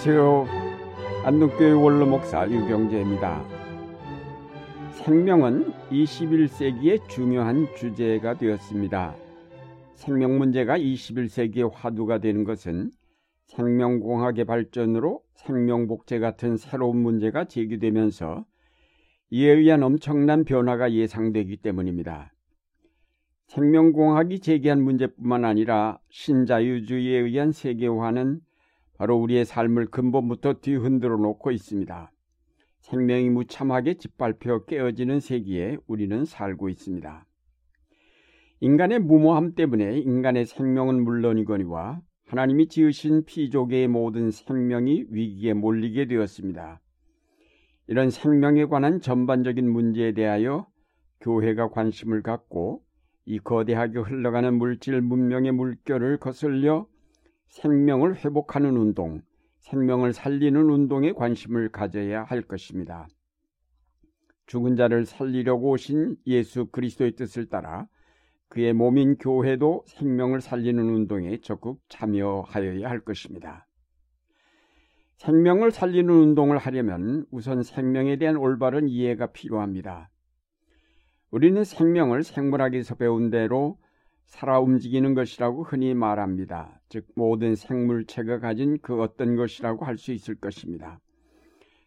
안녕하세요. 안동교회 원로 목사 유경재입니다. 생명은 21세기의 중요한 주제가 되었습니다. 생명 문제가 21세기의 화두가 되는 것은 생명공학의 발전으로 생명복제 같은 새로운 문제가 제기되면서 이에 의한 엄청난 변화가 예상되기 때문입니다. 생명공학이 제기한 문제뿐만 아니라 신자유주의에 의한 세계화는 바로 우리의 삶을 근본부터 뒤흔들어 놓고 있습니다. 생명이 무참하게 짓밟혀 깨어지는 세기에 우리는 살고 있습니다. 인간의 무모함 때문에 인간의 생명은 물론이거니와 하나님이 지으신 피조계의 모든 생명이 위기에 몰리게 되었습니다. 이런 생명에 관한 전반적인 문제에 대하여 교회가 관심을 갖고 이 거대하게 흘러가는 물질 문명의 물결을 거슬려 생명을 회복하는 운동, 생명을 살리는 운동에 관심을 가져야 할 것입니다. 죽은 자를 살리려고 오신 예수 그리스도의 뜻을 따라 그의 몸인 교회도 생명을 살리는 운동에 적극 참여하여야 할 것입니다. 생명을 살리는 운동을 하려면 우선 생명에 대한 올바른 이해가 필요합니다. 우리는 생명을 생물학에서 배운 대로 살아 움직이는 것이라고 흔히 말합니다. 즉 모든 생물체가 가진 그 어떤 것이라고 할 수 있을 것입니다.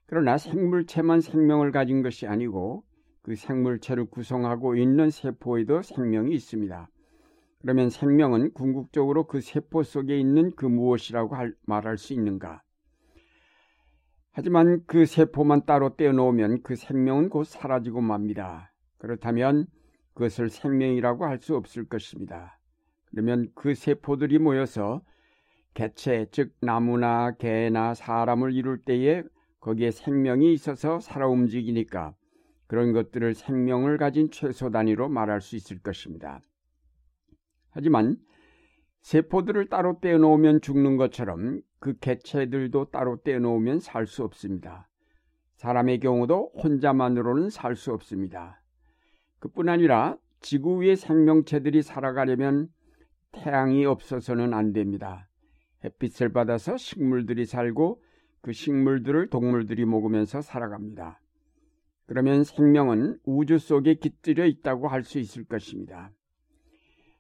그러나 생물체만 생명을 가진 것이 아니고 그 생물체를 구성하고 있는 세포에도 생명이 있습니다. 그러면 생명은 궁극적으로 그 세포 속에 있는 그 무엇이라고 할, 말할 수 있는가? 하지만 그 세포만 따로 떼어놓으면 그 생명은 곧 사라지고 맙니다. 그렇다면 그것을 생명이라고 할 수 없을 것입니다. 그러면 그 세포들이 모여서 개체, 즉 나무나 개나 사람을 이룰 때에 거기에 생명이 있어서 살아 움직이니까 그런 것들을 생명을 가진 최소 단위로 말할 수 있을 것입니다. 하지만 세포들을 따로 떼어놓으면 죽는 것처럼 그 개체들도 따로 떼어놓으면 살 수 없습니다. 사람의 경우도 혼자만으로는 살 수 없습니다. 그뿐 아니라 지구 위의 생명체들이 살아가려면 태양이 없어서는 안 됩니다. 햇빛을 받아서 식물들이 살고 그 식물들을 동물들이 먹으면서 살아갑니다. 그러면 생명은 우주 속에 깃들여 있다고 할 수 있을 것입니다.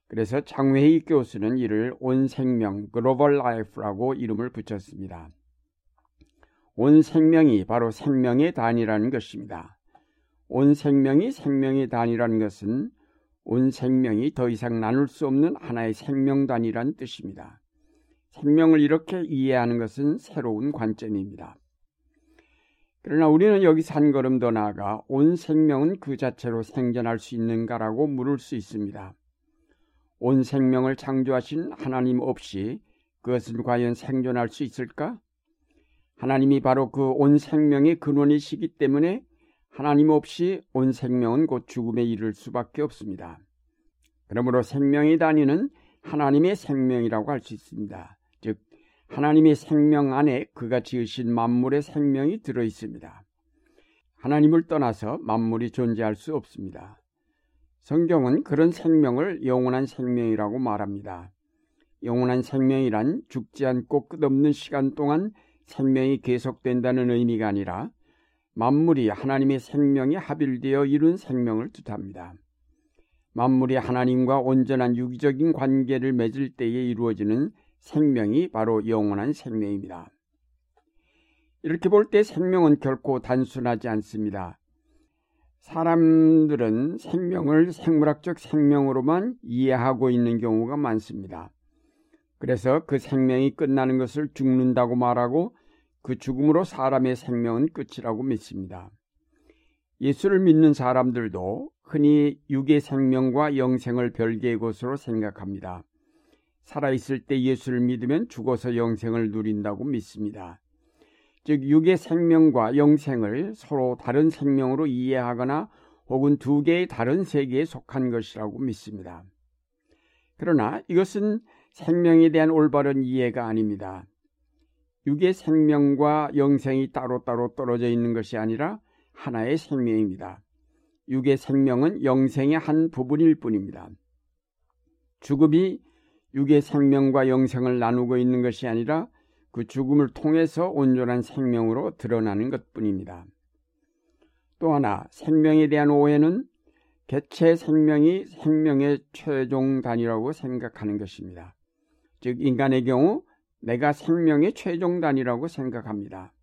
그래서 장회익 교수는 이를 온 생명, global life라고 이름을 붙였습니다. 온 생명이 바로 생명의 단위라는 것입니다. 온 생명이 생명의 단위라는 것은 온 생명이 더 이상 나눌 수 없는 하나의 생명단위란 뜻입니다. 생명을 이렇게 이해하는 것은 새로운 관점입니다. 그러나 우리는 여기서 한 걸음 더 나아가 온 생명은 그 자체로 생존할 수 있는가라고 물을 수 있습니다. 온 생명을 창조하신 하나님 없이 그것은 과연 생존할 수 있을까? 하나님이 바로 그 온 생명의 근원이시기 때문에 하나님 없이 온 생명은 곧 죽음에 이를 수밖에 없습니다. 그러므로 생명의 단위는 하나님의 생명이라고 할 수 있습니다. 즉 하나님의 생명 안에 그가 지으신 만물의 생명이 들어 있습니다. 하나님을 떠나서 만물이 존재할 수 없습니다. 성경은 그런 생명을 영원한 생명이라고 말합니다. 영원한 생명이란 죽지 않고 끝없는 시간 동안 생명이 계속된다는 의미가 아니라 만물이 하나님의 생명에 합일되어 이룬 생명을 뜻합니다. 만물이 하나님과 온전한 유기적인 관계를 맺을 때에 이루어지는 생명이 바로 영원한 생명입니다. 이렇게 볼 때 생명은 결코 단순하지 않습니다. 사람들은 생명을 생물학적 생명으로만 이해하고 있는 경우가 많습니다. 그래서 그 생명이 끝나는 것을 죽는다고 말하고 그 죽음으로 사람의 생명은 끝이라고 믿습니다. 예수를 믿는 사람들도 흔히 육의 생명과 영생을 별개의 것으로 생각합니다. 살아있을 때 예수를 믿으면 죽어서 영생을 누린다고 믿습니다. 즉, 육의 생명과 영생을 서로 다른 생명으로 이해하거나 혹은 두 개의 다른 세계에 속한 것이라고 믿습니다. 그러나 이것은 생명에 대한 올바른 이해가 아닙니다. 육의 생명과 영생이 따로따로 떨어져 있는 것이 아니라 하나의 생명입니다. 육의 생명은 영생의 한 부분일 뿐입니다. 죽음이 육의 생명과 영생을 나누고 있는 것이 아니라 그 죽음을 통해서 온전한 생명으로 드러나는 것 뿐입니다. 또 하나 생명에 대한 오해는 개체 생명이 생명의 최종 단위라고 생각하는 것입니다. 즉 인간의 경우 내가 생명의 최종 단위라고 생각합니다.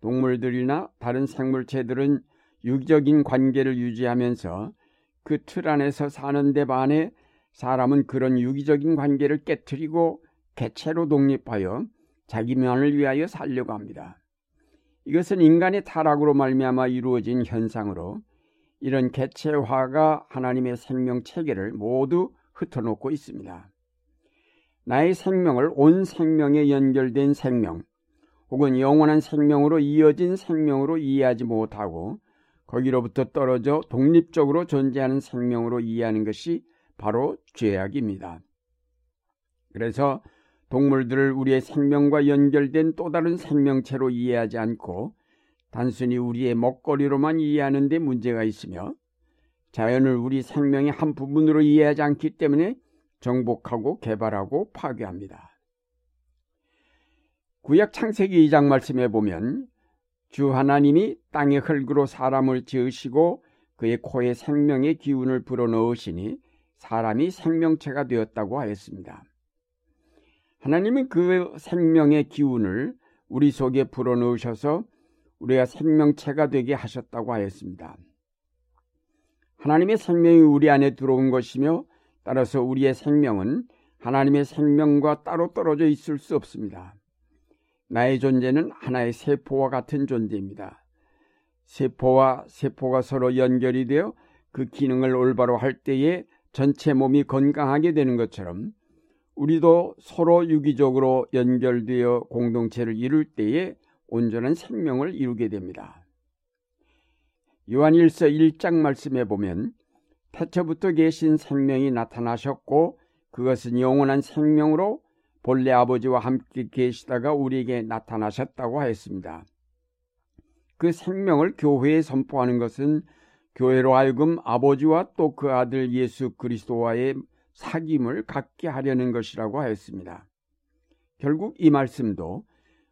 동물들이나 다른 생물체들은 유기적인 관계를 유지하면서 그 틀 안에서 사는 데 반해 사람은 그런 유기적인 관계를 깨뜨리고 개체로 독립하여 자기만을 위하여 살려고 합니다. 이것은 인간의 타락으로 말미암아 이루어진 현상으로 이런 개체화가 하나님의 생명 체계를 모두 흩어놓고 있습니다. 나의 생명을 온 생명에 연결된 생명, 혹은 영원한 생명으로 이어진 생명으로 이해하지 못하고 거기로부터 떨어져 독립적으로 존재하는 생명으로 이해하는 것이 바로 죄악입니다. 그래서 동물들을 우리의 생명과 연결된 또 다른 생명체로 이해하지 않고 단순히 우리의 먹거리로만 이해하는 데 문제가 있으며 자연을 우리 생명의 한 부분으로 이해하지 않기 때문에 정복하고 개발하고 파괴합니다. 구약 창세기 2장 말씀에 보면 주 하나님이 땅의 흙으로 사람을 지으시고 그의 코에 생명의 기운을 불어넣으시니 사람이 생명체가 되었다고 하였습니다. 하나님은 그 생명의 기운을 우리 속에 불어넣으셔서 우리가 생명체가 되게 하셨다고 하였습니다. 하나님의 생명이 우리 안에 들어온 것이며 따라서 우리의 생명은 하나님의 생명과 따로 떨어져 있을 수 없습니다. 나의 존재는 하나의 세포와 같은 존재입니다. 세포와 세포가 서로 연결이 되어 그 기능을 올바로 할 때에 전체 몸이 건강하게 되는 것처럼 우리도 서로 유기적으로 연결되어 공동체를 이룰 때에 온전한 생명을 이루게 됩니다. 요한일서 1장 말씀에 보면 태초부터 계신 생명이 나타나셨고 그것은 영원한 생명으로 본래 아버지와 함께 계시다가 우리에게 나타나셨다고 하였습니다. 그 생명을 교회에 선포하는 것은 교회로 하여금 아버지와 또 그 아들 예수 그리스도와의 사귐을 갖게 하려는 것이라고 하였습니다. 결국 이 말씀도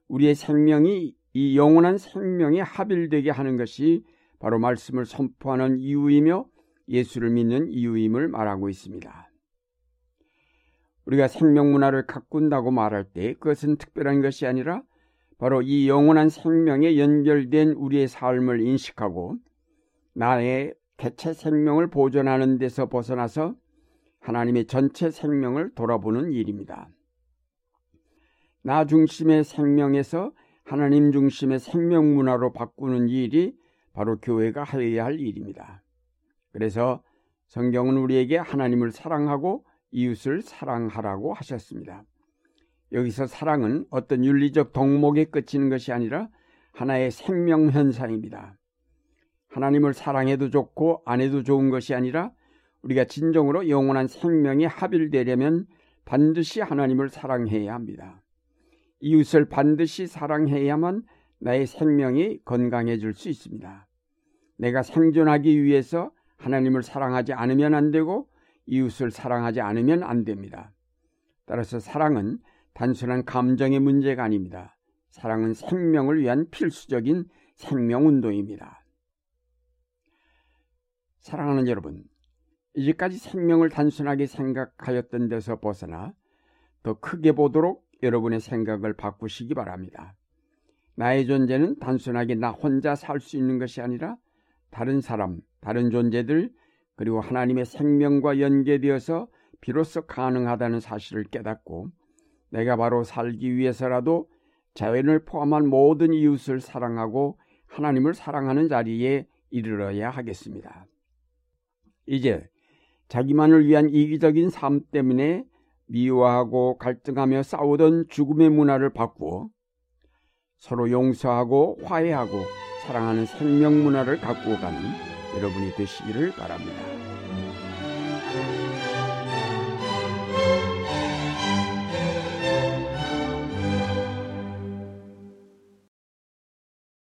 우리의 생명이 이 영원한 생명에 합일되게 하는 것이 바로 말씀을 선포하는 이유이며 예수를 믿는 이유임을 말하고 있습니다. 우리가 생명 문화를 가꾼다고 말할 때 그것은 특별한 것이 아니라 바로 이 영원한 생명에 연결된 우리의 삶을 인식하고 나의 개체 생명을 보존하는 데서 벗어나서 하나님의 전체 생명을 돌아보는 일입니다. 나 중심의 생명에서 하나님 중심의 생명 문화로 바꾸는 일이 바로 교회가 하여야 할 일입니다. 그래서 성경은 우리에게 하나님을 사랑하고 이웃을 사랑하라고 하셨습니다. 여기서 사랑은 어떤 윤리적 덕목에 그치는 것이 아니라 하나의 생명 현상입니다. 하나님을 사랑해도 좋고 안 해도 좋은 것이 아니라 우리가 진정으로 영원한 생명에 합일되려면 반드시 하나님을 사랑해야 합니다. 이웃을 반드시 사랑해야만 나의 생명이 건강해질 수 있습니다. 내가 생존하기 위해서 하나님을 사랑하지 않으면 안 되고 이웃을 사랑하지 않으면 안 됩니다. 따라서 사랑은 단순한 감정의 문제가 아닙니다. 사랑은 생명을 위한 필수적인 생명운동입니다. 사랑하는 여러분, 이제까지 생명을 단순하게 생각하였던 데서 벗어나 더 크게 보도록 여러분의 생각을 바꾸시기 바랍니다. 나의 존재는 단순하게 나 혼자 살 수 있는 것이 아니라 다른 사람, 다른 존재들, 그리고 하나님의 생명과 연계되어서 비로소 가능하다는 사실을 깨닫고 내가 바로 살기 위해서라도 자연을 포함한 모든 이웃을 사랑하고 하나님을 사랑하는 자리에 이르러야 하겠습니다. 이제 자기만을 위한 이기적인 삶 때문에 미워하고 갈등하며 싸우던 죽음의 문화를 바꾸어 서로 용서하고 화해하고 사랑하는 생명 문화를 갖고 가는 여러분이 되시기를 바랍니다.